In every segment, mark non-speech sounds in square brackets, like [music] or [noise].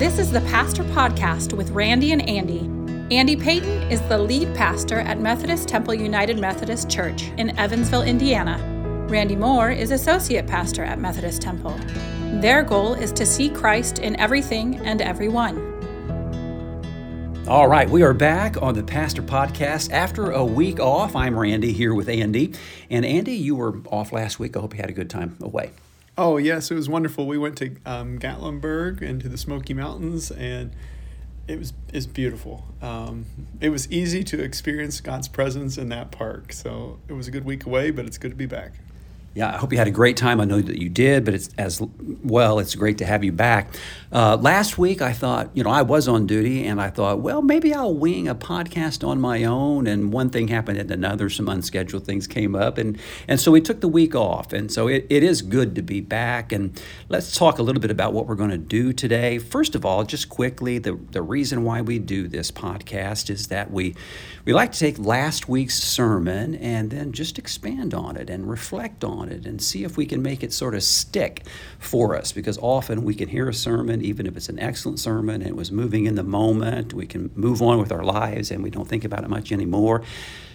This is the Pastor Podcast with Randy and Andy. Andy Payton is the lead pastor at Methodist Temple United Methodist Church in Evansville, Indiana. Randy Moore is associate pastor at Methodist Temple. Their goal is to see Christ in everything and everyone. All right, we are back on the Pastor Podcast after a week off. I'm Randy here with Andy. And Andy, you were off last week. I hope you had a good time away. Oh, yes, it was wonderful. We went to um, Gatlinburg and to the Smoky Mountains, and it was it's beautiful. Um, it was easy to experience God's presence in that park. So it was a good week away, but it's good to be back. Yeah, I hope you had a great time. I know that you did, but it's as well. It's great to have you back. Uh, last week, I thought, you know, I was on duty, and I thought, well, maybe I'll wing a podcast on my own. And one thing happened and another. Some unscheduled things came up, and and so we took the week off. And so it, it is good to be back. And let's talk a little bit about what we're going to do today. First of all, just quickly, the the reason why we do this podcast is that we we like to take last week's sermon and then just expand on it and reflect on it and see if we can make it sort of stick for us because often we can hear a sermon, even if it's an excellent sermon and it was moving in the moment, we can move on with our lives and we don't think about it much anymore.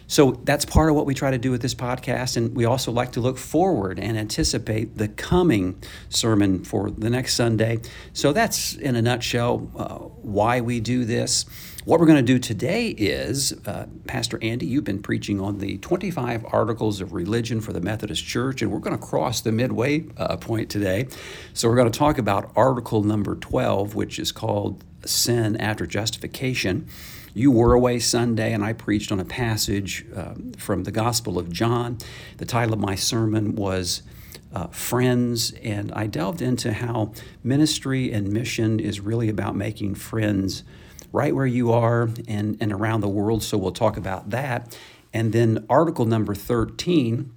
So that's part of what we try to do with this podcast. And we also like to look forward and anticipate the coming sermon for the next Sunday. So that's, in a nutshell, uh, why we do this. What we're going to do today is, uh, Pastor Andy, you've been preaching on the 25 Articles of Religion for the Methodist Church, and we're going to cross the midway uh, point today. So we're going to talk about Article number 12, which is called Sin After Justification. You were away Sunday, and I preached on a passage uh, from the Gospel of John. The title of my sermon was uh, Friends, and I delved into how ministry and mission is really about making friends right where you are and, and around the world. So we'll talk about that. And then article number 13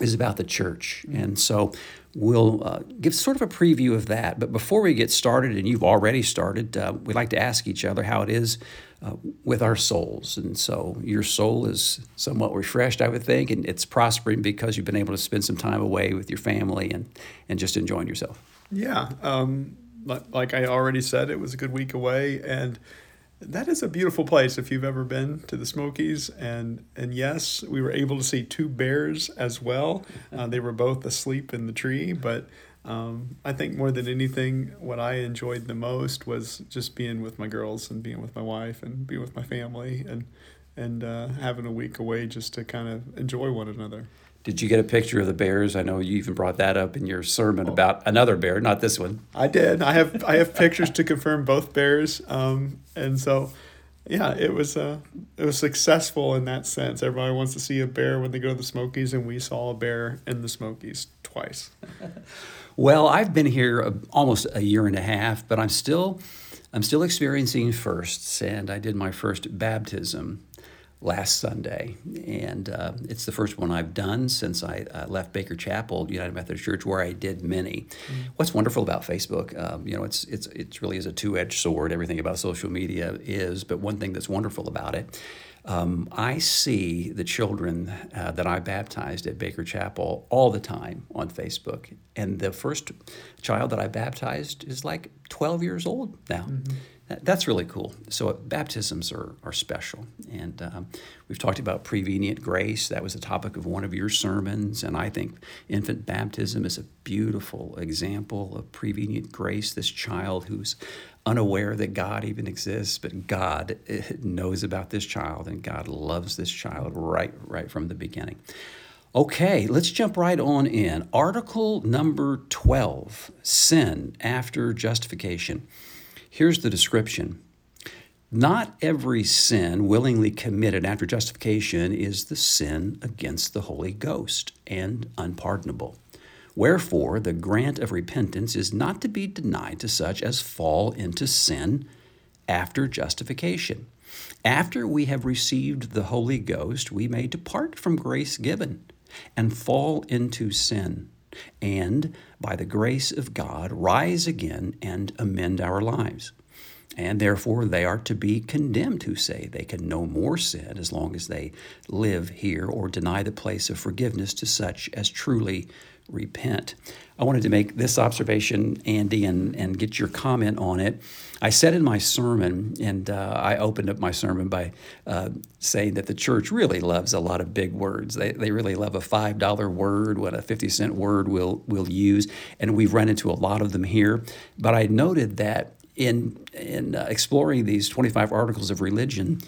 is about the church. And so we'll uh, give sort of a preview of that. But before we get started, and you've already started, uh, we'd like to ask each other how it is uh, with our souls. And so your soul is somewhat refreshed, I would think, and it's prospering because you've been able to spend some time away with your family and, and just enjoying yourself. Yeah. Um, like I already said, it was a good week away, and that is a beautiful place if you've ever been to the Smokies. And and yes, we were able to see two bears as well. Uh, they were both asleep in the tree, but. Um, I think more than anything, what I enjoyed the most was just being with my girls and being with my wife and being with my family and and uh, having a week away just to kind of enjoy one another. Did you get a picture of the bears? I know you even brought that up in your sermon oh. about another bear, not this one. I did. I have I have pictures to confirm both bears, um, and so yeah, it was uh, it was successful in that sense. Everybody wants to see a bear when they go to the Smokies, and we saw a bear in the Smokies twice. [laughs] well, I've been here almost a year and a half, but I'm still I'm still experiencing firsts, and I did my first baptism last Sunday, and uh, it's the first one I've done since I uh, left Baker Chapel United Methodist Church, where I did many. Mm-hmm. What's wonderful about Facebook, um, you know, it's it's it's really is a two edged sword. Everything about social media is, but one thing that's wonderful about it. Um, I see the children uh, that I baptized at Baker Chapel all the time on Facebook. And the first child that I baptized is like 12 years old now. Mm-hmm that's really cool. So baptisms are, are special. And um, we've talked about prevenient grace. That was the topic of one of your sermons. And I think infant baptism is a beautiful example of prevenient grace. This child who's unaware that God even exists, but God eh, knows about this child and God loves this child right, right from the beginning. Okay, let's jump right on in. Article number 12 Sin after justification. Here's the description Not every sin willingly committed after justification is the sin against the Holy Ghost and unpardonable. Wherefore, the grant of repentance is not to be denied to such as fall into sin after justification. After we have received the Holy Ghost, we may depart from grace given and fall into sin and, by the grace of God, rise again and amend our lives. and therefore they are to be condemned who say they can no more sin as long as they live here or deny the place of forgiveness to such as truly repent. I wanted to make this observation, Andy, and, and get your comment on it. I said in my sermon, and uh, I opened up my sermon by uh, saying that the church really loves a lot of big words. They, they really love a $5 word, what a 50 cent word we'll, we'll use, and we've run into a lot of them here. But I noted that in, in uh, exploring these 25 articles of religion,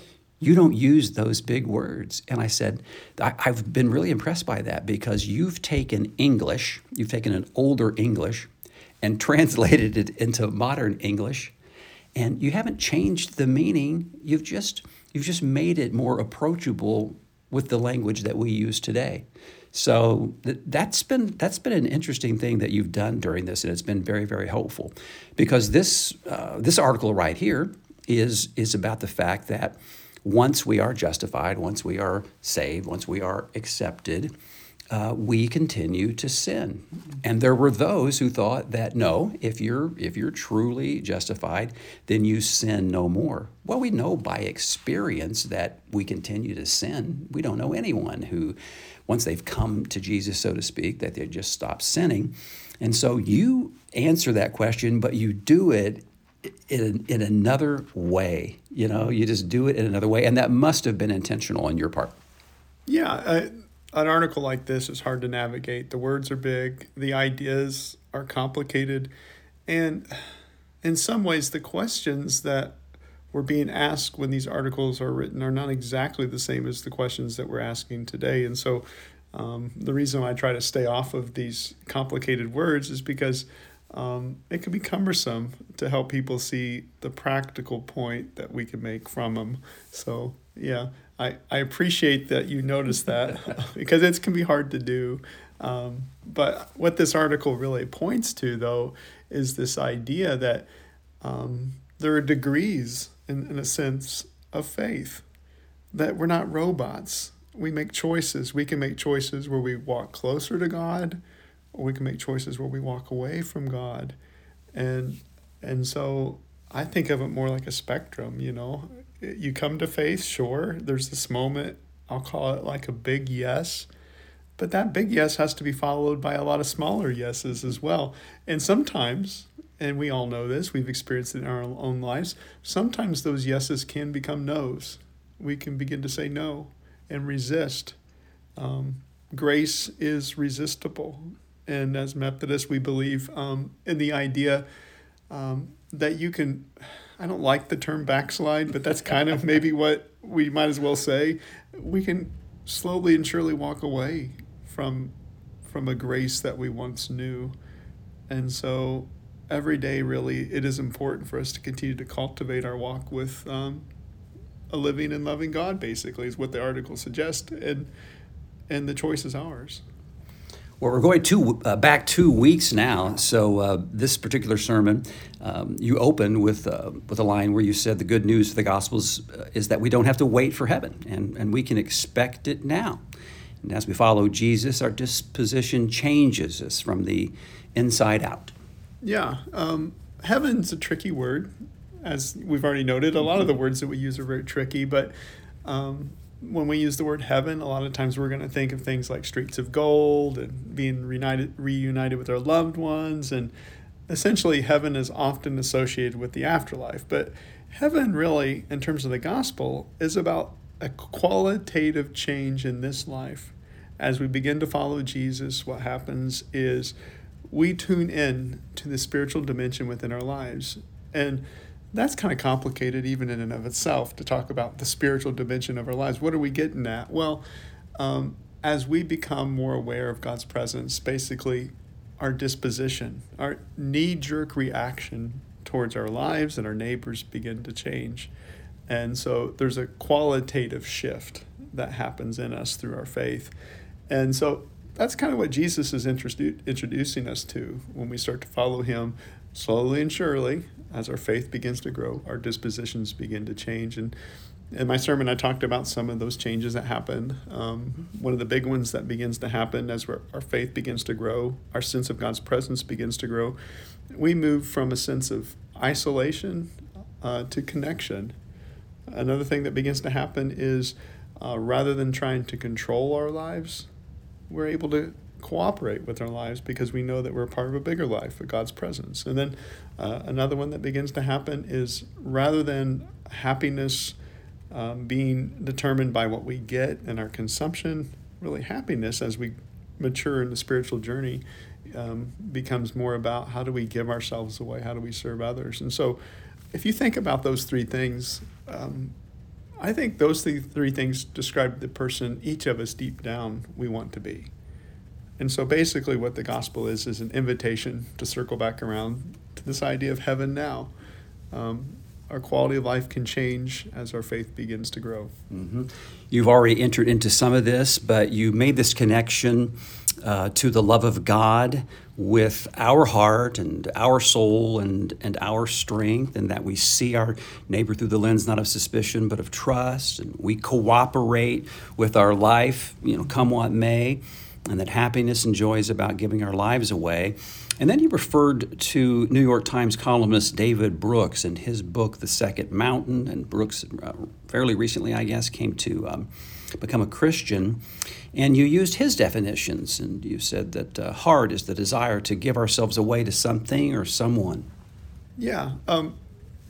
you don't use those big words. And I said, I, have been really impressed by that because you've taken English, you've taken an older English and [laughs] translated it into modern English, and you haven't changed the meaning. You've just you've just made it more approachable with the language that we use today. So that's been that's been an interesting thing that you've done during this, and it's been very very helpful, because this uh, this article right here is is about the fact that once we are justified, once we are saved, once we are accepted, uh, we continue to sin. And there were those who thought that no, if you're if you're truly justified, then you sin no more. Well, we know by experience that we continue to sin. We don't know anyone who, once they've come to Jesus, so to speak, that they just stop sinning. And so you answer that question, but you do it in, in another way. You know, you just do it in another way. And that must have been intentional on your part. Yeah. An article like this is hard to navigate. The words are big, the ideas are complicated. And in some ways, the questions that were being asked when these articles are written are not exactly the same as the questions that we're asking today. And so, um, the reason I try to stay off of these complicated words is because um, it can be cumbersome to help people see the practical point that we can make from them. So, yeah, I, I appreciate that you noticed that [laughs] [laughs] because it can be hard to do. Um, but what this article really points to, though, is this idea that um, there are degrees, in, in a sense, of faith, that we're not robots. We make choices. We can make choices where we walk closer to God or we can make choices where we walk away from God. And and so I think of it more like a spectrum, you know. You come to faith, sure. There's this moment, I'll call it like a big yes. But that big yes has to be followed by a lot of smaller yeses as well. And sometimes, and we all know this, we've experienced it in our own lives, sometimes those yeses can become no's. We can begin to say no and resist. Um, grace is resistible and as Methodists, we believe um, in the idea um, that you can. I don't like the term backslide, but that's kind of maybe [laughs] what we might as well say. We can slowly and surely walk away from from a grace that we once knew, and so every day, really, it is important for us to continue to cultivate our walk with um, a living and loving God. Basically, is what the article suggests, and and the choice is ours. Well, we're going to, uh, back two weeks now. So, uh, this particular sermon, um, you opened with, uh, with a line where you said the good news of the Gospels uh, is that we don't have to wait for heaven and, and we can expect it now. And as we follow Jesus, our disposition changes us from the inside out. Yeah. Um, heaven's a tricky word. As we've already noted, a lot of the words that we use are very tricky, but um, when we use the word heaven, a lot of times we're going to think of things like streets of gold and being reunited, reunited with our loved ones. And essentially, heaven is often associated with the afterlife. But heaven, really, in terms of the gospel, is about a qualitative change in this life. As we begin to follow Jesus, what happens is we tune in to the spiritual dimension within our lives. And that's kind of complicated even in and of itself to talk about the spiritual dimension of our lives. What are we getting at? Well, um, as we become more aware of God's presence, basically our disposition, our knee jerk reaction towards our lives and our neighbors begin to change. And so there's a qualitative shift that happens in us through our faith. And so that's kind of what Jesus is introducing us to when we start to follow him slowly and surely as our faith begins to grow, our dispositions begin to change. And in my sermon, I talked about some of those changes that happen. Um, one of the big ones that begins to happen as our faith begins to grow, our sense of God's presence begins to grow. We move from a sense of isolation uh, to connection. Another thing that begins to happen is uh, rather than trying to control our lives, we're able to cooperate with our lives because we know that we're part of a bigger life, of God's presence. And then uh, another one that begins to happen is rather than happiness um, being determined by what we get and our consumption, really happiness as we mature in the spiritual journey um, becomes more about how do we give ourselves away, how do we serve others. And so if you think about those three things, um, I think those three, three things describe the person each of us deep down we want to be. And so basically, what the gospel is, is an invitation to circle back around to this idea of heaven now. Um, our quality of life can change as our faith begins to grow. Mm-hmm. You've already entered into some of this, but you made this connection uh, to the love of God with our heart and our soul and, and our strength, and that we see our neighbor through the lens not of suspicion but of trust, and we cooperate with our life, you know, come what may, and that happiness and joy is about giving our lives away. And then he referred to New York Times columnist David Brooks and his book, The Second Mountain. And Brooks, uh, fairly recently, I guess, came to um, become a Christian. And you used his definitions, and you said that uh, heart is the desire to give ourselves away to something or someone. Yeah, um,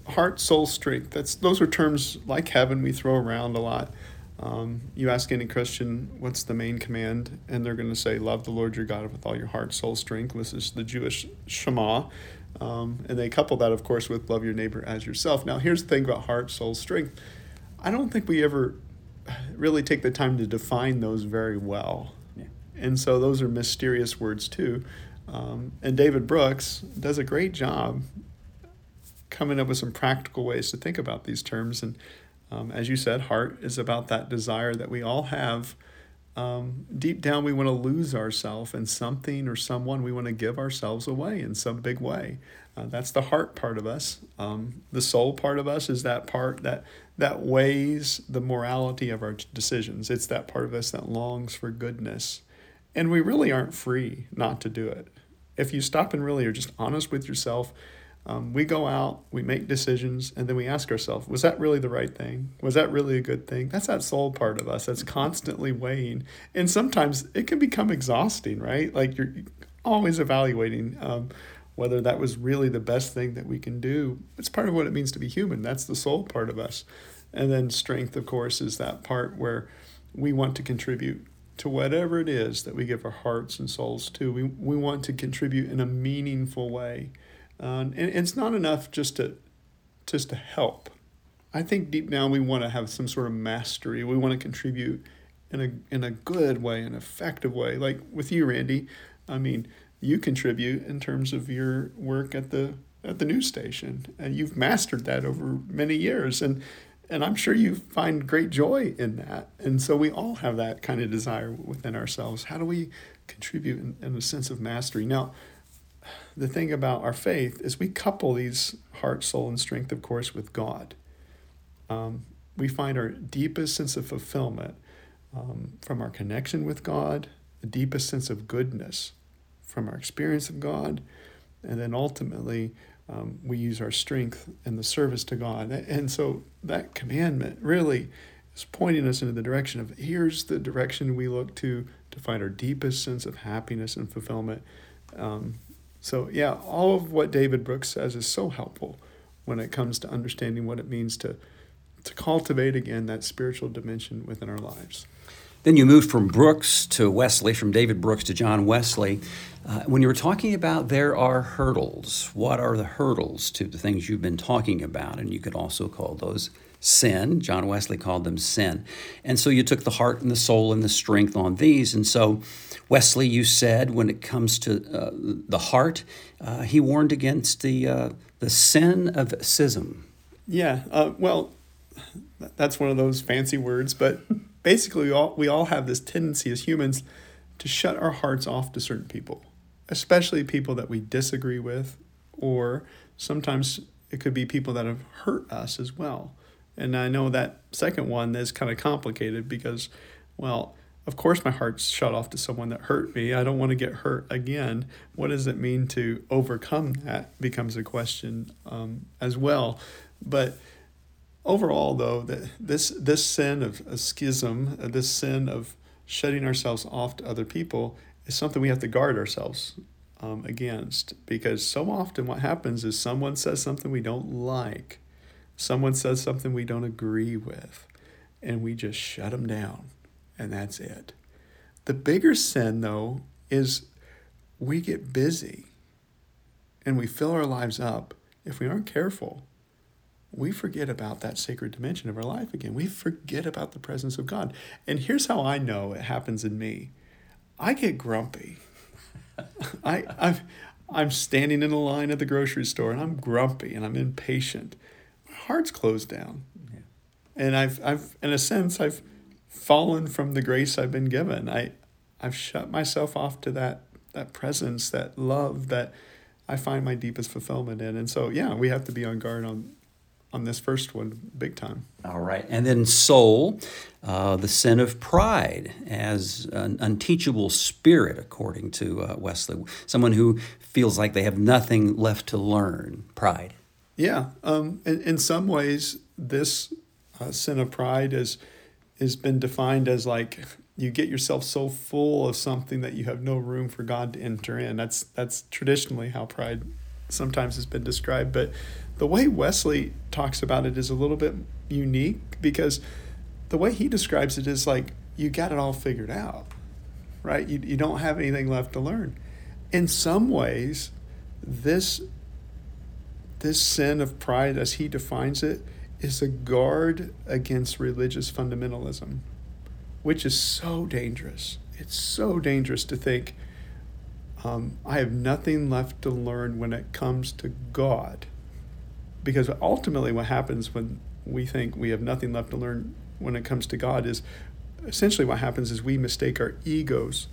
heart, soul, strength. That's those are terms like heaven we throw around a lot. Um, you ask any Christian what's the main command, and they're going to say, "Love the Lord your God with all your heart, soul, strength." This is the Jewish Shema, um, and they couple that, of course, with love your neighbor as yourself. Now, here's the thing about heart, soul, strength. I don't think we ever really take the time to define those very well. Yeah. And so those are mysterious words too. Um, and David Brooks does a great job coming up with some practical ways to think about these terms. And um, as you said, heart is about that desire that we all have. Um, deep down, we want to lose ourselves in something or someone. We want to give ourselves away in some big way. Uh, that's the heart part of us. Um, the soul part of us is that part that that weighs the morality of our decisions. It's that part of us that longs for goodness, and we really aren't free not to do it. If you stop and really are just honest with yourself, um, we go out, we make decisions, and then we ask ourselves, was that really the right thing? Was that really a good thing? That's that soul part of us that's constantly weighing. And sometimes it can become exhausting, right? Like you're always evaluating. Um, whether that was really the best thing that we can do. It's part of what it means to be human. That's the soul part of us. And then strength, of course, is that part where we want to contribute to whatever it is that we give our hearts and souls to. We, we want to contribute in a meaningful way. Uh, and it's not enough just to just to help. I think deep down we want to have some sort of mastery. We want to contribute in a in a good way, an effective way. Like with you, Randy. I mean, you contribute in terms of your work at the at the news station and you've mastered that over many years and and I'm sure you find great joy in that and so we all have that kind of desire within ourselves how do we contribute in, in a sense of mastery now the thing about our faith is we couple these heart soul and strength of course with God um, we find our deepest sense of fulfillment um, from our connection with God the deepest sense of goodness from our experience of God, and then ultimately um, we use our strength in the service to God. And so that commandment really is pointing us into the direction of here's the direction we look to to find our deepest sense of happiness and fulfillment. Um, so, yeah, all of what David Brooks says is so helpful when it comes to understanding what it means to, to cultivate again that spiritual dimension within our lives. Then you moved from Brooks to Wesley, from David Brooks to John Wesley. Uh, when you were talking about there are hurdles, what are the hurdles to the things you've been talking about? And you could also call those sin. John Wesley called them sin. And so you took the heart and the soul and the strength on these. And so, Wesley, you said when it comes to uh, the heart, uh, he warned against the, uh, the sin of schism. Yeah, uh, well, that's one of those fancy words, but [laughs] basically, we all, we all have this tendency as humans to shut our hearts off to certain people, especially people that we disagree with, or sometimes it could be people that have hurt us as well. And I know that second one is kind of complicated because, well, of course, my heart's shut off to someone that hurt me. I don't want to get hurt again. What does it mean to overcome that? Becomes a question um, as well. But overall, though, that this this sin of a schism, uh, this sin of shutting ourselves off to other people, is something we have to guard ourselves um, against because so often what happens is someone says something we don't like, someone says something we don't agree with, and we just shut them down, and that's it. The bigger sin, though, is we get busy and we fill our lives up. If we aren't careful, we forget about that sacred dimension of our life again. We forget about the presence of God. And here's how I know it happens in me I get grumpy. [laughs] I, I'm, I'm standing in a line at the grocery store and I'm grumpy and I'm impatient. Heart's closed down. Yeah. And I've, I've, in a sense, I've fallen from the grace I've been given. I, I've shut myself off to that, that presence, that love that I find my deepest fulfillment in. And so, yeah, we have to be on guard on on this first one big time. All right. And then soul, uh, the sin of pride as an unteachable spirit, according to uh, Wesley. Someone who feels like they have nothing left to learn. Pride. Yeah. Um, in, in some ways, this uh, sin of pride is has been defined as like you get yourself so full of something that you have no room for God to enter in. That's that's traditionally how pride sometimes has been described, but the way Wesley talks about it is a little bit unique because the way he describes it is like you got it all figured out, right? You, you don't have anything left to learn. In some ways, this this sin of pride, as he defines it, is a guard against religious fundamentalism, which is so dangerous. It's so dangerous to think um, I have nothing left to learn when it comes to God because ultimately what happens when we think we have nothing left to learn when it comes to God is essentially what happens is we mistake our egos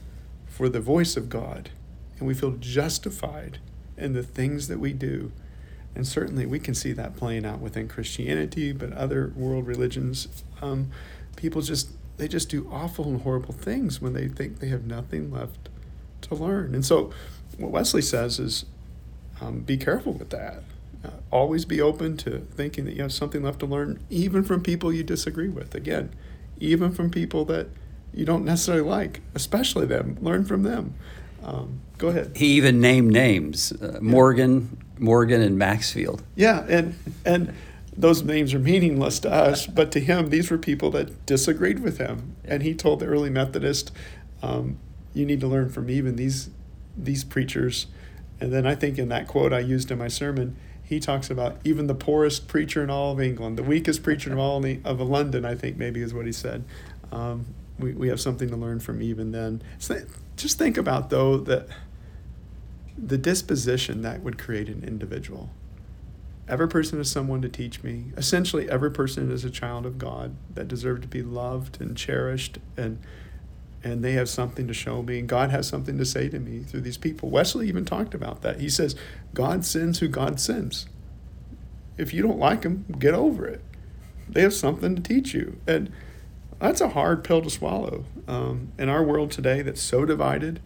for the voice of God and we feel justified in the things that we do. And certainly we can see that playing out within Christianity, but other world religions. Um, people just, they just do awful and horrible things when they think they have nothing left to learn. And so what Wesley says is um, be careful with that. Uh, always be open to thinking that you have something left to learn, even from people you disagree with. Again, even from people that you don't necessarily like, especially them. Learn from them. Um, go ahead. He even named names: uh, Morgan, Morgan, and Maxfield. Yeah, and and those names are meaningless to us, but to him, these were people that disagreed with him, and he told the early Methodist, um, "You need to learn from even these these preachers." And then I think in that quote I used in my sermon, he talks about even the poorest preacher in all of England, the weakest preacher of all of London, I think maybe is what he said. Um, we, we have something to learn from even then. So just think about though that the disposition that would create an individual. Every person is someone to teach me. Essentially, every person is a child of God that deserves to be loved and cherished and and they have something to show me. And God has something to say to me through these people. Wesley even talked about that. He says, God sends who God sends. If you don't like them, get over it. They have something to teach you. And that's a hard pill to swallow. Um, in our world today that's so divided,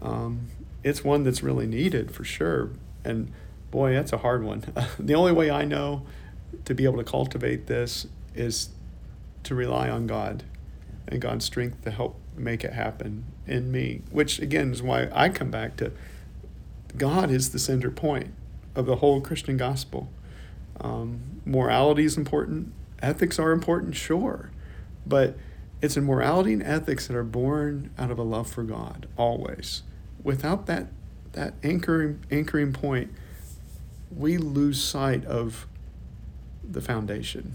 um, it's one that's really needed for sure. And boy, that's a hard one. [laughs] the only way I know to be able to cultivate this is to rely on God and God's strength to help make it happen in me, which again is why I come back to God is the center point of the whole Christian gospel. Um, morality is important, ethics are important, sure, but it's in morality and ethics that are born out of a love for God always. Without that that anchoring anchoring point, we lose sight of the foundation.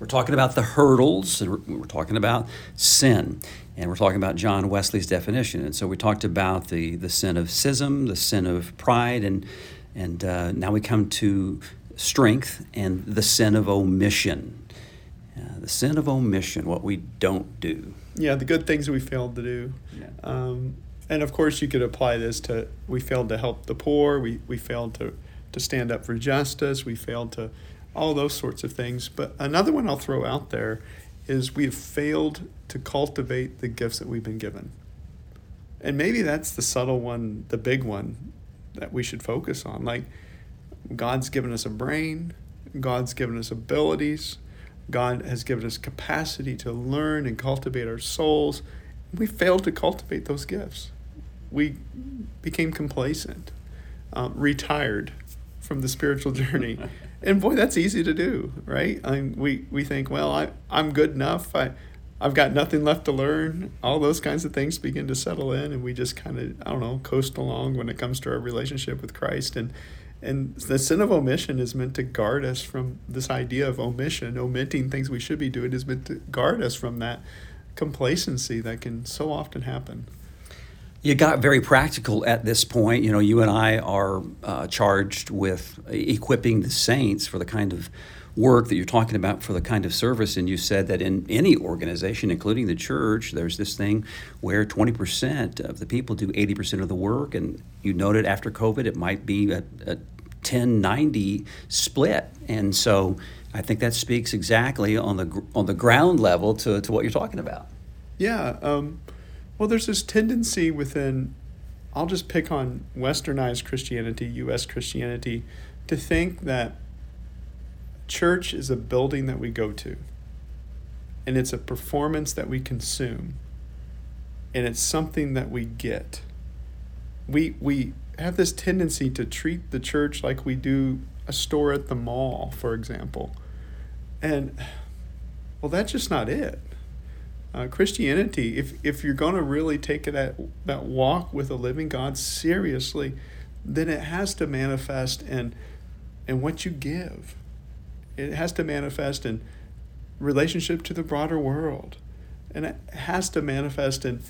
We're talking about the hurdles, we're, talking about sin, and we're talking about John Wesley's definition. And so we talked about the, the sin of schism, the sin of pride, and, and uh, now we come to strength and the sin of omission. Uh, the sin of omission, what we don't do. Yeah, the good things we failed to do. Yeah. Um, and of course, you could apply this to we failed to help the poor, we, we failed to, to stand up for justice, we failed to all those sorts of things. But another one I'll throw out there is we've failed to cultivate the gifts that we've been given. And maybe that's the subtle one, the big one that we should focus on. Like, God's given us a brain, God's given us abilities. God has given us capacity to learn and cultivate our souls. We failed to cultivate those gifts. We became complacent, um, retired from the spiritual journey. [laughs] and boy, that's easy to do, right? I mean, we, we think, well, I, I'm good enough. I, I've got nothing left to learn. All those kinds of things begin to settle in, and we just kind of, I don't know, coast along when it comes to our relationship with Christ. And and the sin of omission is meant to guard us from this idea of omission, omitting things we should be doing is meant to guard us from that complacency that can so often happen. You got very practical at this point. You know, you and I are uh, charged with equipping the saints for the kind of work that you're talking about for the kind of service. And you said that in any organization, including the church, there's this thing where 20% of the people do 80% of the work. And you noted after COVID, it might be a, a 10 90 split. And so I think that speaks exactly on the, on the ground level to, to what you're talking about. Yeah. Um, well, there's this tendency within, I'll just pick on westernized Christianity, U.S. Christianity, to think that church is a building that we go to, and it's a performance that we consume, and it's something that we get. We, we have this tendency to treat the church like we do a store at the mall, for example. And, well, that's just not it. Uh, Christianity, if, if you're going to really take that, that walk with a living God seriously, then it has to manifest in, in what you give. It has to manifest in relationship to the broader world. And it has to manifest in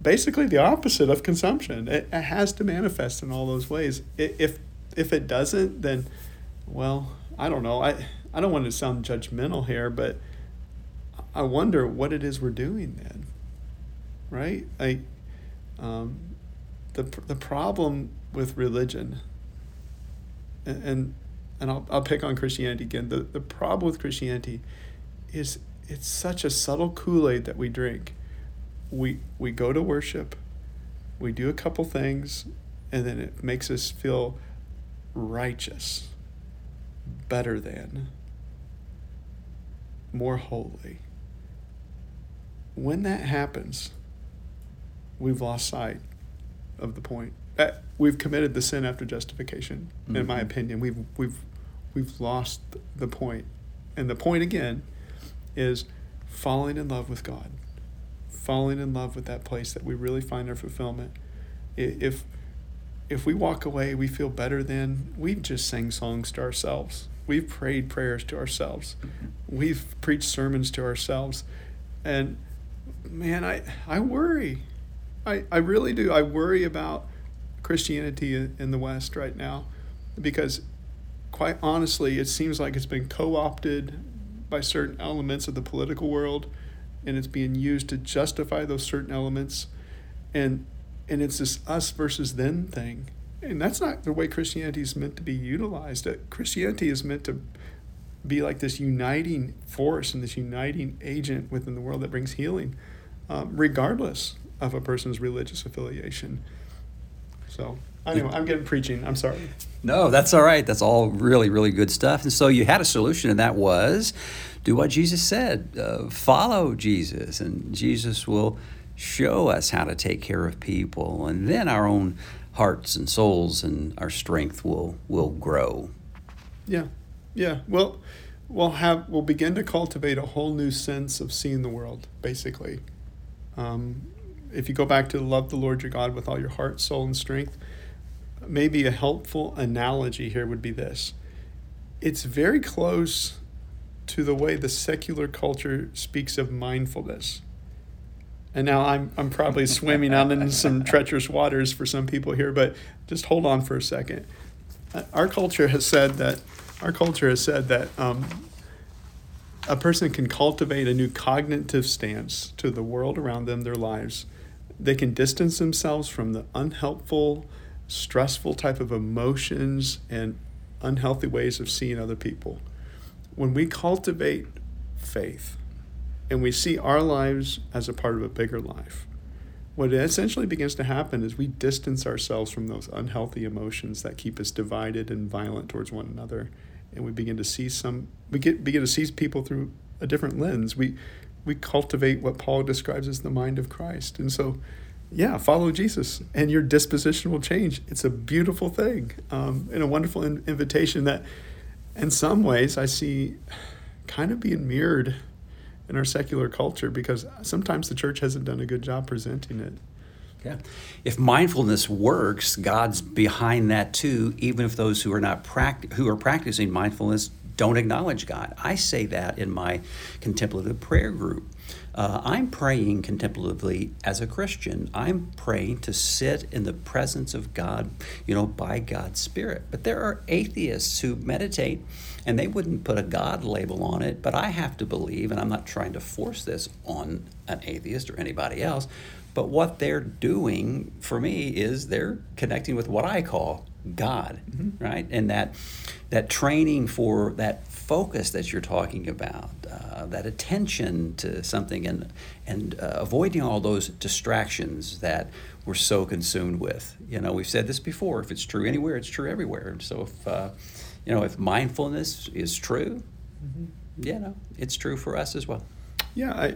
basically the opposite of consumption. It, it has to manifest in all those ways. It, if if it doesn't, then well, I don't know. I I don't want to sound judgmental here, but I wonder what it is we're doing then. Right? I um, the the problem with religion and, and and I'll, I'll pick on Christianity again. The, the problem with Christianity is it's such a subtle Kool Aid that we drink. We, we go to worship, we do a couple things, and then it makes us feel righteous, better than, more holy. When that happens, we've lost sight of the point. Uh, we've committed the sin after justification. Mm-hmm. In my mm-hmm. opinion, we've we've we've lost the point. And the point again is falling in love with God, falling in love with that place that we really find our fulfillment. If if we walk away, we feel better than we've just sang songs to ourselves. We've prayed prayers to ourselves. Mm-hmm. We've preached sermons to ourselves. And man, I, I worry. I, I really do. I worry about Christianity in the West right now because, quite honestly, it seems like it's been co opted by certain elements of the political world and it's being used to justify those certain elements. And, and it's this us versus them thing. And that's not the way Christianity is meant to be utilized. Uh, Christianity is meant to be like this uniting force and this uniting agent within the world that brings healing, um, regardless of a person's religious affiliation. So anyway, I'm getting preaching. I'm sorry. No, that's all right. That's all really, really good stuff. And so you had a solution, and that was do what Jesus said uh, follow Jesus, and Jesus will show us how to take care of people. And then our own hearts and souls and our strength will, will grow. Yeah. Yeah. Well, we'll have we'll begin to cultivate a whole new sense of seeing the world basically um, if you go back to love the Lord your God with all your heart, soul, and strength, maybe a helpful analogy here would be this. It's very close to the way the secular culture speaks of mindfulness. And now I'm, I'm probably [laughs] swimming out in some treacherous waters for some people here, but just hold on for a second. Uh, our culture has said that our culture has said that um, a person can cultivate a new cognitive stance to the world around them, their lives, they can distance themselves from the unhelpful, stressful type of emotions and unhealthy ways of seeing other people. When we cultivate faith and we see our lives as a part of a bigger life, what essentially begins to happen is we distance ourselves from those unhealthy emotions that keep us divided and violent towards one another. And we begin to see some we get begin to see people through a different lens. We we cultivate what Paul describes as the mind of Christ. And so yeah, follow Jesus and your disposition will change. It's a beautiful thing um, and a wonderful in- invitation that, in some ways, I see kind of being mirrored in our secular culture because sometimes the church hasn't done a good job presenting it. Yeah. If mindfulness works, God's behind that too, even if those who are not pract- who are practicing mindfulness don't acknowledge God. I say that in my contemplative prayer group. Uh, I'm praying contemplatively as a Christian. I'm praying to sit in the presence of God, you know, by God's Spirit. But there are atheists who meditate and they wouldn't put a God label on it, but I have to believe, and I'm not trying to force this on an atheist or anybody else, but what they're doing for me is they're connecting with what I call God, mm-hmm. right? And that that training for that focus that you're talking about, uh, that attention to something, and and uh, avoiding all those distractions that we're so consumed with. You know, we've said this before. If it's true anywhere, it's true everywhere. And so, if uh, you know, if mindfulness is true, mm-hmm. you know, it's true for us as well. Yeah, I,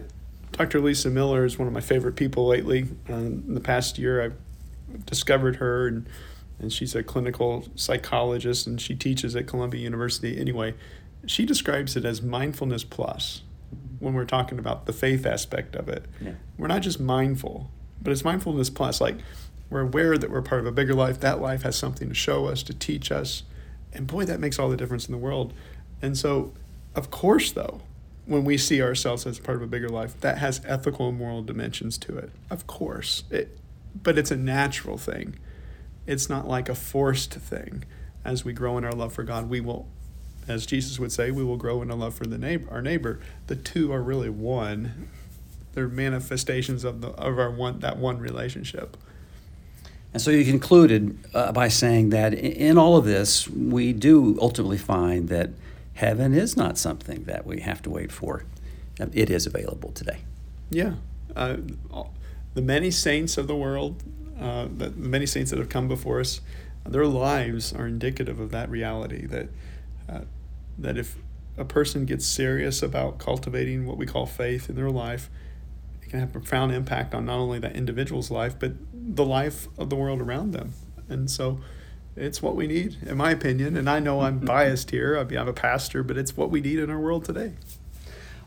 Dr. Lisa Miller is one of my favorite people lately. Um, in the past year, I've discovered her and and she's a clinical psychologist and she teaches at Columbia University. Anyway, she describes it as mindfulness plus when we're talking about the faith aspect of it. Yeah. We're not just mindful, but it's mindfulness plus. Like we're aware that we're part of a bigger life. That life has something to show us, to teach us. And boy, that makes all the difference in the world. And so, of course, though, when we see ourselves as part of a bigger life, that has ethical and moral dimensions to it. Of course. It, but it's a natural thing. It's not like a forced thing. As we grow in our love for God, we will as Jesus would say, we will grow in a love for the neighbor, our neighbor. The two are really one. They're manifestations of the of our one that one relationship. And so you concluded uh, by saying that in all of this, we do ultimately find that heaven is not something that we have to wait for. It is available today. Yeah. Uh, the many saints of the world, uh, the many saints that have come before us, their lives are indicative of that reality that uh, that if a person gets serious about cultivating what we call faith in their life, it can have a profound impact on not only that individual's life, but the life of the world around them. And so it's what we need, in my opinion. And I know I'm biased here, I mean, I'm a pastor, but it's what we need in our world today.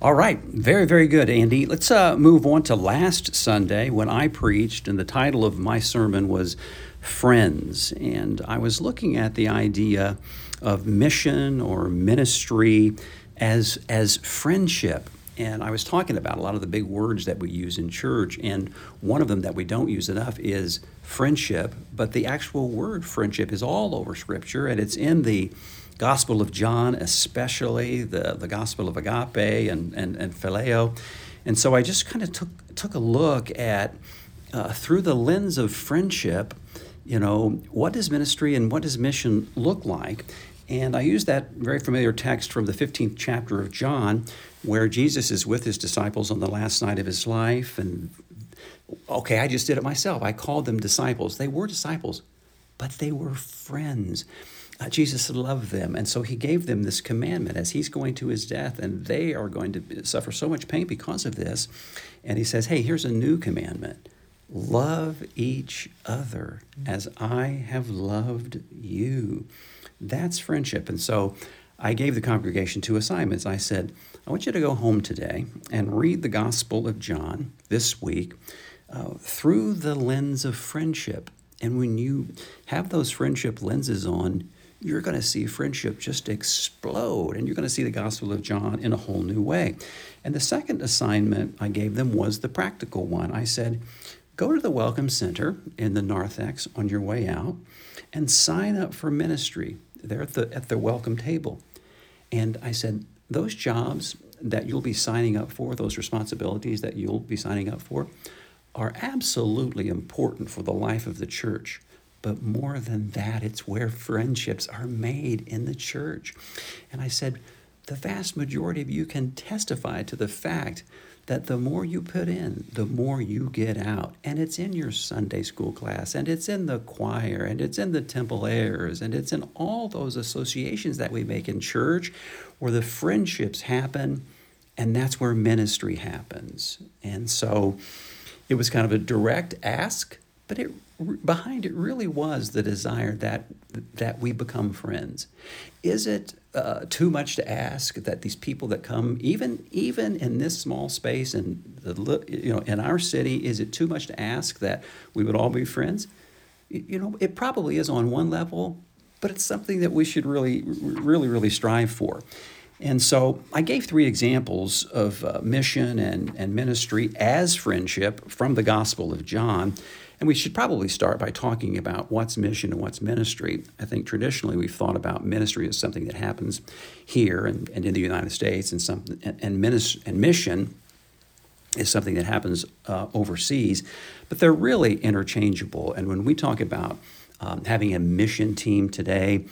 All right, very, very good, Andy. Let's uh, move on to last Sunday when I preached, and the title of my sermon was Friends. And I was looking at the idea of mission or ministry as, as friendship. And I was talking about a lot of the big words that we use in church, and one of them that we don't use enough is friendship. But the actual word friendship is all over Scripture, and it's in the Gospel of John, especially the, the Gospel of Agape and, and, and Phileo. And so I just kind of took, took a look at, uh, through the lens of friendship, you know, what does ministry and what does mission look like? And I use that very familiar text from the 15th chapter of John, where Jesus is with his disciples on the last night of his life. And okay, I just did it myself. I called them disciples. They were disciples, but they were friends. Uh, Jesus loved them, and so he gave them this commandment as he's going to his death, and they are going to suffer so much pain because of this. And he says, Hey, here's a new commandment love each other as I have loved you. That's friendship. And so I gave the congregation two assignments. I said, I want you to go home today and read the Gospel of John this week uh, through the lens of friendship. And when you have those friendship lenses on, you're going to see friendship just explode and you're going to see the Gospel of John in a whole new way. And the second assignment I gave them was the practical one. I said, go to the Welcome Center in the narthex on your way out and sign up for ministry there at the, at the welcome table. And I said, those jobs that you'll be signing up for, those responsibilities that you'll be signing up for, are absolutely important for the life of the church. But more than that, it's where friendships are made in the church. And I said, the vast majority of you can testify to the fact that the more you put in, the more you get out. And it's in your Sunday school class, and it's in the choir, and it's in the temple airs, and it's in all those associations that we make in church where the friendships happen, and that's where ministry happens. And so it was kind of a direct ask, but it behind it really was the desire that that we become friends. Is it uh, too much to ask that these people that come, even even in this small space and the you know in our city, is it too much to ask that we would all be friends? You know, it probably is on one level, but it's something that we should really, really, really strive for. And so I gave three examples of uh, mission and, and ministry as friendship from the Gospel of John. And we should probably start by talking about what's mission and what's ministry. I think traditionally we've thought about ministry as something that happens here and, and in the United States, and, some, and, and, and mission is something that happens uh, overseas. But they're really interchangeable. And when we talk about um, having a mission team today,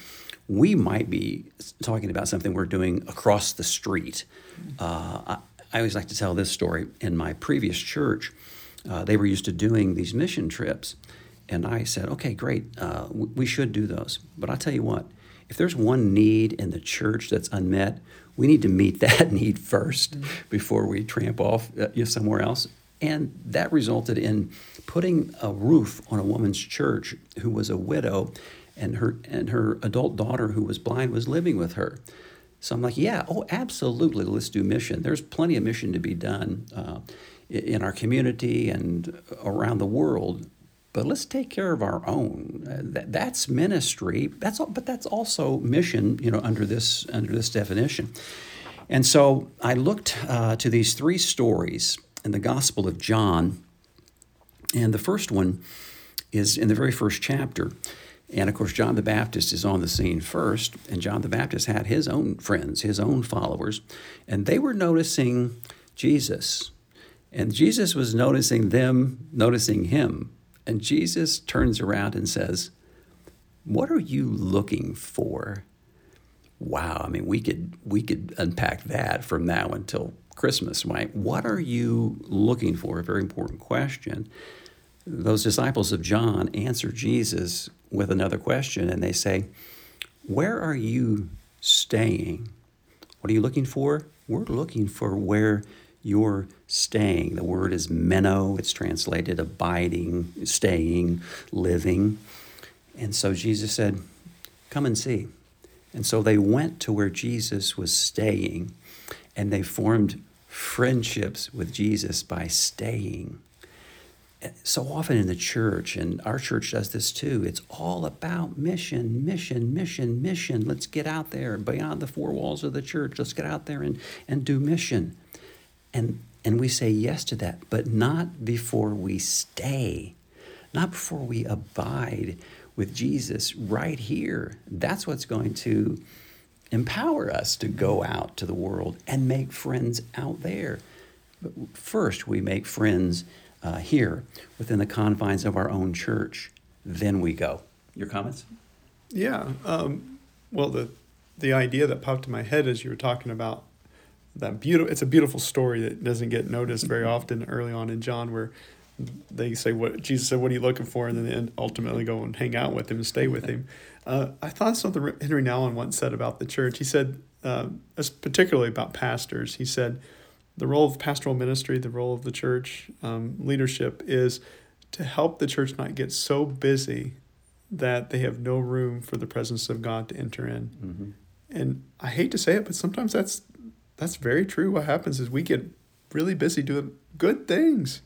we might be talking about something we're doing across the street. Uh, I, I always like to tell this story. In my previous church, uh, they were used to doing these mission trips. And I said, okay, great, uh, we should do those. But I'll tell you what, if there's one need in the church that's unmet, we need to meet [laughs] that need 1st mm-hmm. before we tramp off uh, somewhere else. And that resulted in putting a roof on a woman's church who was a widow, and her and her adult daughter who was blind was living with her. So I'm like, yeah, oh, absolutely, let's do mission. There's plenty of mission to be done. Uh, in our community and around the world. But let's take care of our own. Uh, that, that's ministry. That's all, but that's also mission. You know, under this under this definition. And so I looked uh, to these three stories in the Gospel of John, and the first one is in the very first chapter. And of course, John the Baptist is on the scene first, and John the Baptist had his own friends, his own followers, and they were noticing Jesus and Jesus was noticing them, noticing him. And Jesus turns around and says, What are you looking for? Wow, I mean, we could we could unpack that from now until Christmas, right? What are you looking for? A very important question. Those disciples of John answer Jesus with another question, and they say, Where are you staying? What are you looking for? We're looking for where you're staying. The word is meno, it's translated abiding, staying, living. And so Jesus said, Come and see. And so they went to where Jesus was staying and they formed friendships with Jesus by staying. So often in the church, and our church does this too, it's all about mission, mission, mission, mission. Let's get out there beyond the four walls of the church. Let's get out there and, and do mission. And, and we say yes to that, but not before we stay, not before we abide with Jesus right here. That's what's going to empower us to go out to the world and make friends out there. But first, we make friends uh, here within the confines of our own church. Then we go. Your comments? Yeah. Um, well, the the idea that popped in my head as you were talking about that beautiful it's a beautiful story that doesn't get noticed very mm-hmm. often early on in John where they say what Jesus said what are you looking for and then ultimately go and hang out with him and stay with him uh, I thought something Henry Nouwen once said about the church he said uh, particularly about pastors he said the role of pastoral ministry the role of the church um, leadership is to help the church not get so busy that they have no room for the presence of God to enter in mm-hmm. and I hate to say it but sometimes that's that's very true. What happens is we get really busy doing good things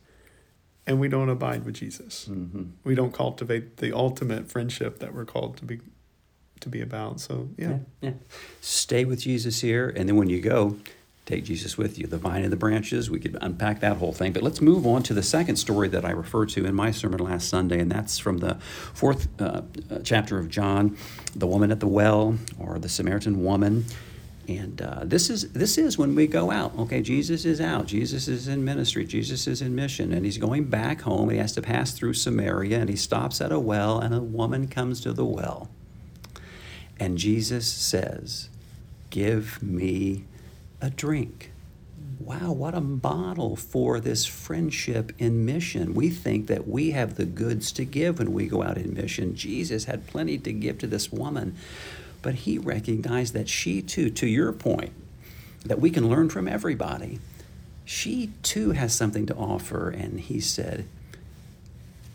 and we don't abide with Jesus. Mm-hmm. We don't cultivate the ultimate friendship that we're called to be to be about. So yeah. yeah. yeah. Stay with Jesus here and then when you go, take Jesus with you. The vine and the branches, we could unpack that whole thing. But let's move on to the second story that I referred to in my sermon last Sunday, and that's from the fourth uh, chapter of John, the woman at the well, or the Samaritan woman. And uh, this is this is when we go out. Okay, Jesus is out. Jesus is in ministry. Jesus is in mission, and he's going back home. He has to pass through Samaria, and he stops at a well, and a woman comes to the well, and Jesus says, "Give me a drink." wow, what a model for this friendship in mission. We think that we have the goods to give when we go out in mission. Jesus had plenty to give to this woman, but he recognized that she too, to your point, that we can learn from everybody, she too has something to offer. And he said,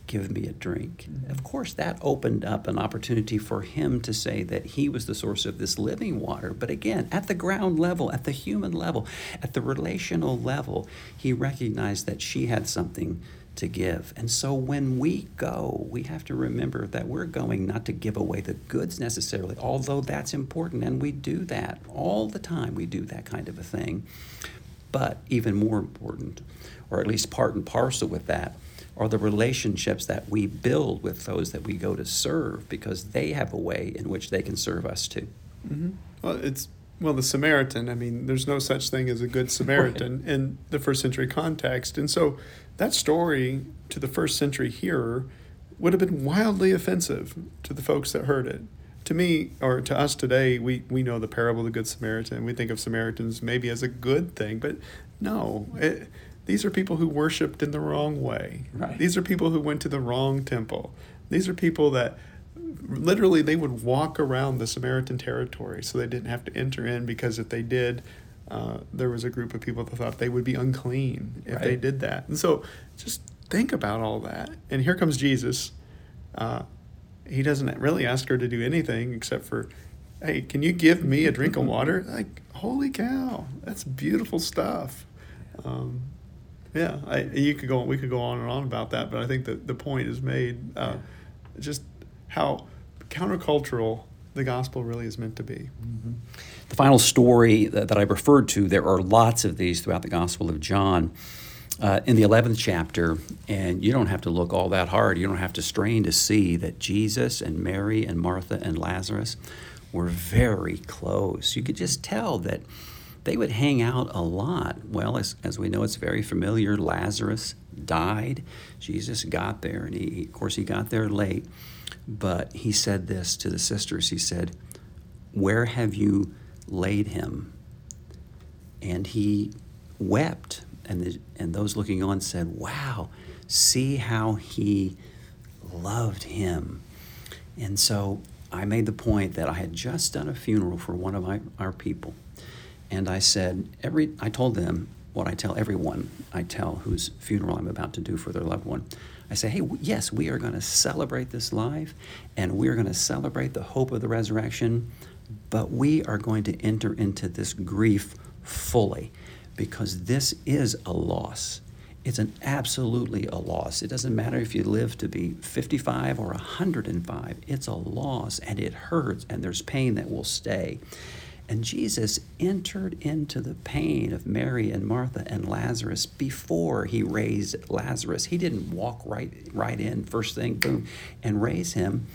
give me a drink. Of course, that opened up an opportunity for him to say that he was the source of this living water. But again, at the ground level, at the human level, at the relational level, he recognized that she had something to give. And so when we go, we have to remember that we're going not to give away the goods necessarily, although that's important, and we do that all the time. We do that kind of a thing. But even more important, or at least part and parcel with that, are the relationships that we build with those that we go to serve because they have a way in which they can serve us too. Mm-hmm. Well, it's well the Samaritan. I mean, there's no such thing as a good Samaritan right. in the first century context, and so that story to the first century hearer would have been wildly offensive to the folks that heard it. To me, or to us today, we, we know the parable of the Good Samaritan. We think of Samaritans maybe as a good thing, but no. It, these are people who worshiped in the wrong way. Right. These are people who went to the wrong temple. These are people that literally they would walk around the Samaritan territory so they didn't have to enter in because if they did, uh, there was a group of people that thought they would be unclean if right. they did that. And so just think about all that. And here comes Jesus. Uh, he doesn't really ask her to do anything except for, hey, can you give me a drink of [laughs] water? Like, holy cow, that's beautiful stuff. Um, yeah, I, you could go. We could go on and on about that, but I think that the point is made. Uh, yeah. Just how countercultural the gospel really is meant to be. Mm-hmm. The final story that, that, I referred to. There are lots of these throughout the Gospel of John. Uh, in the 11th chapter, and you don't have to look all that hard. You don't have to strain to see that Jesus and Mary and Martha and Lazarus were very close. You could just tell that they would hang out a lot. Well, as, as we know, it's very familiar. Lazarus died. Jesus got there, and he, of course, he got there late. But he said this to the sisters He said, Where have you laid him? And he wept. And, the, and those looking on said, Wow, see how he loved him. And so I made the point that I had just done a funeral for one of my, our people and I said, every, I told them what I tell everyone I tell whose funeral I'm about to do for their loved one. I say, hey, yes, we are going to celebrate this life and we are going to celebrate the hope of the resurrection, but we are going to enter into this grief fully because this is a loss. It's an absolutely a loss. It doesn't matter if you live to be 55 or 105. It's a loss and it hurts and there's pain that will stay. And Jesus entered into the pain of Mary and Martha and Lazarus before he raised Lazarus. He didn't walk right right in first thing boom and raise him.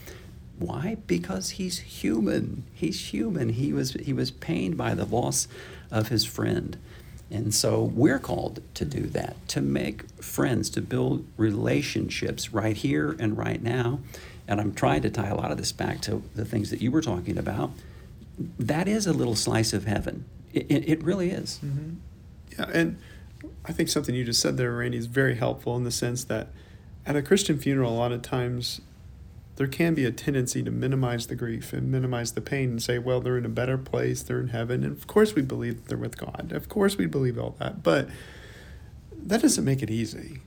Why? Because he's human. He's human. He was he was pained by the loss of his friend. And so we're called to do that, to make friends, to build relationships right here and right now. And I'm trying to tie a lot of this back to the things that you were talking about that is a little slice of heaven. It, it, really is. Mm-hmm. Yeah, and I think something you just said there, Randy, is very helpful in the sense that at a Christian funeral, a lot of times there can be a tendency to minimize the grief and minimize the pain and say, well, they're in a better place, they're in heaven. And of course, we believe they're with God. Of course, we believe all that. But that doesn't make it easy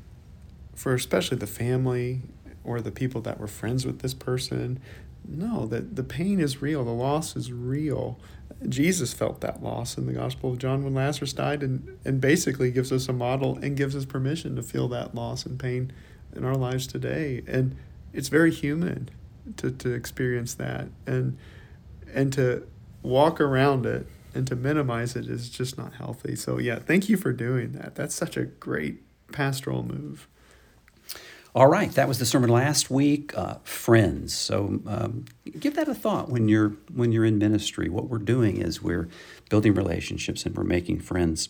for especially the family or the people that were friends with this person no, that the pain is real, the loss is real. Jesus felt that loss in the Gospel of John when Lazarus died, and, and basically gives us a model and gives us permission to feel that loss and pain in our lives today. And it's very human to, to experience that. And, and to walk around it and to minimize it is just not healthy. So, yeah, thank you for doing that. That's such a great pastoral move. All right, that was the sermon last week, uh, friends. So um, give that a thought when you're when you're in ministry. What we're doing is we're building relationships and we're making friends.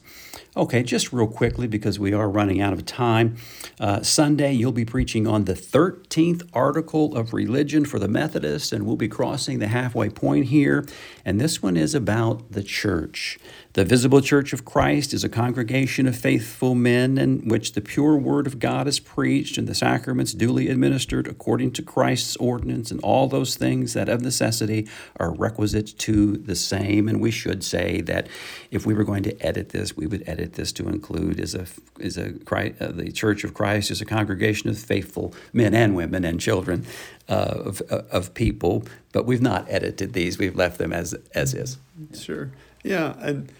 Okay, just real quickly because we are running out of time. Uh, Sunday, you'll be preaching on the 13th article of religion for the Methodists, and we'll be crossing the halfway point here. And this one is about the church. The visible church of Christ is a congregation of faithful men in which the pure word of God is preached and the sacraments duly administered according to Christ's ordinance, and all those things that of necessity are requisite to the same. And we should say, that if we were going to edit this, we would edit this to include is a is a uh, the Church of Christ is a congregation of faithful men and women and children uh, of uh, of people. But we've not edited these; we've left them as as is. Sure. Yeah, and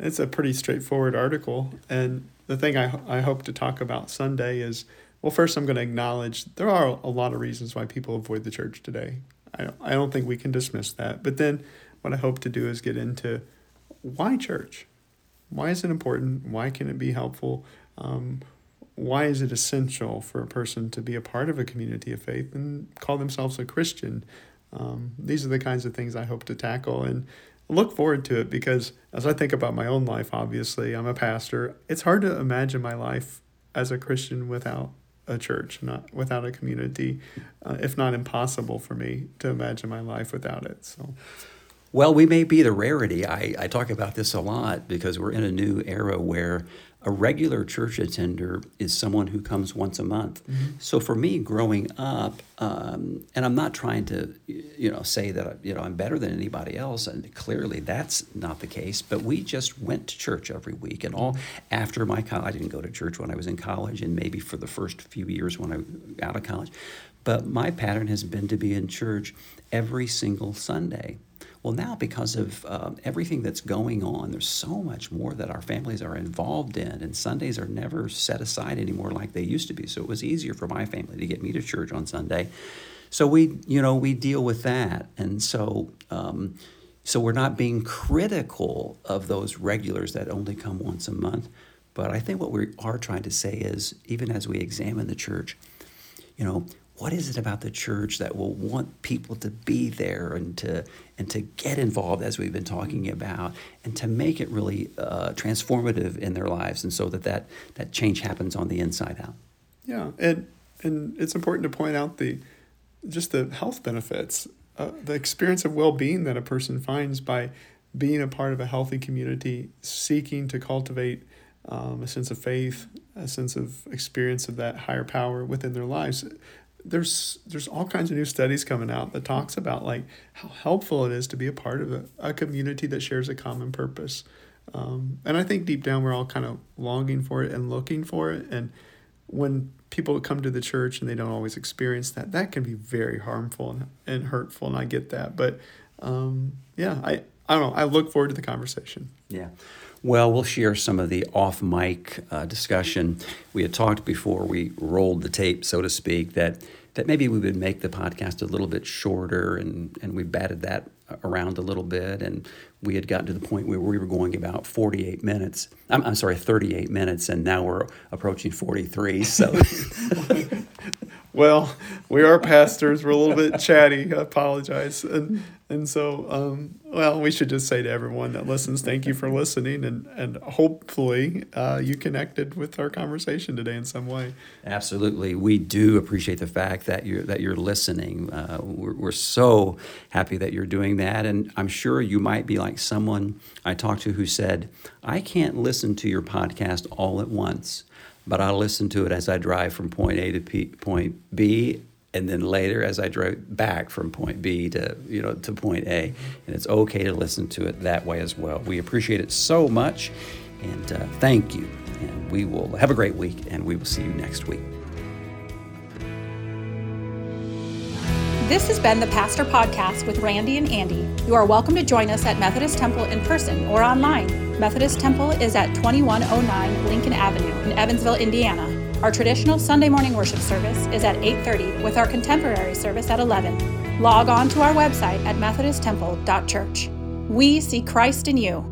it's a pretty straightforward article. And the thing I I hope to talk about Sunday is. Well, first, I'm going to acknowledge there are a lot of reasons why people avoid the church today. I, I don't think we can dismiss that. But then, what I hope to do is get into why church? Why is it important? Why can it be helpful? Um, why is it essential for a person to be a part of a community of faith and call themselves a Christian? Um, these are the kinds of things I hope to tackle and look forward to it because as I think about my own life, obviously, I'm a pastor. It's hard to imagine my life as a Christian without a church, not without a community, uh, if not impossible for me to imagine my life without it. So. Well, we may be the rarity. I, I talk about this a lot because we're in a new era where a regular church attender is someone who comes once a month. Mm-hmm. So for me, growing up, um, and I'm not trying to, you know, say that you know I'm better than anybody else, and clearly that's not the case. But we just went to church every week, and all after my college, I didn't go to church when I was in college, and maybe for the first few years when I was out of college. But my pattern has been to be in church every single Sunday. Well, now because of uh, everything that's going on, there's so much more that our families are involved in, and Sundays are never set aside anymore like they used to be. So it was easier for my family to get me to church on Sunday. So we, you know, we deal with that, and so. Um, so we're not being critical of those regulars that only come once a month. But I think what we are trying to say is, even as we examine the church, you know, what is it about the church that will want people to be there and to and to get involved as we've been talking about and to make it really uh, transformative in their lives and so that, that that change happens on the inside out? Yeah and and it's important to point out the just the health benefits uh, the experience of well-being that a person finds by being a part of a healthy community seeking to cultivate um, a sense of faith, a sense of experience of that higher power within their lives there's there's all kinds of new studies coming out that talks about like how helpful it is to be a part of a, a community that shares a common purpose. Um, and i think deep down we're all kind of longing for it and looking for it. And when people come to the church and they don't always experience that that can be very harmful and, and hurtful and i get that. But um, yeah i i don't know. I look forward to the conversation. Yeah well, we'll share some of the off mic uh, discussion. We had talked before we rolled the tape, so to speak, that, that maybe we would make the podcast a little bit shorter, and, and we batted that around a little bit. And we had gotten to the point where we were going about 48 minutes. I'm, I'm sorry, 38 minutes, and now we're approaching 43. So. [laughs] well, we are pastors. We're a little bit chatty. I apologize. And and so, um, well, we should just say to everyone that listens, thank you for listening, and and hopefully uh, you connected with our conversation today in some way. Absolutely, we do appreciate the fact that you're that you're listening. Uh, we're, we're so happy that you're doing that, and I'm sure you might be like someone I talked to who said, "I can't listen to your podcast all at once." But I'll listen to it as I drive from point A to P, point B and then later as I drive back from point B to you know to point A, and it's okay to listen to it that way as well. We appreciate it so much, and uh, thank you. And we will have a great week, and we will see you next week. This has been the Pastor Podcast with Randy and Andy. You are welcome to join us at Methodist Temple in person or online. Methodist Temple is at 2109 Lincoln Avenue in Evansville, Indiana. Our traditional Sunday morning worship service is at 8:30 with our contemporary service at 11. Log on to our website at methodisttemple.church. We see Christ in you.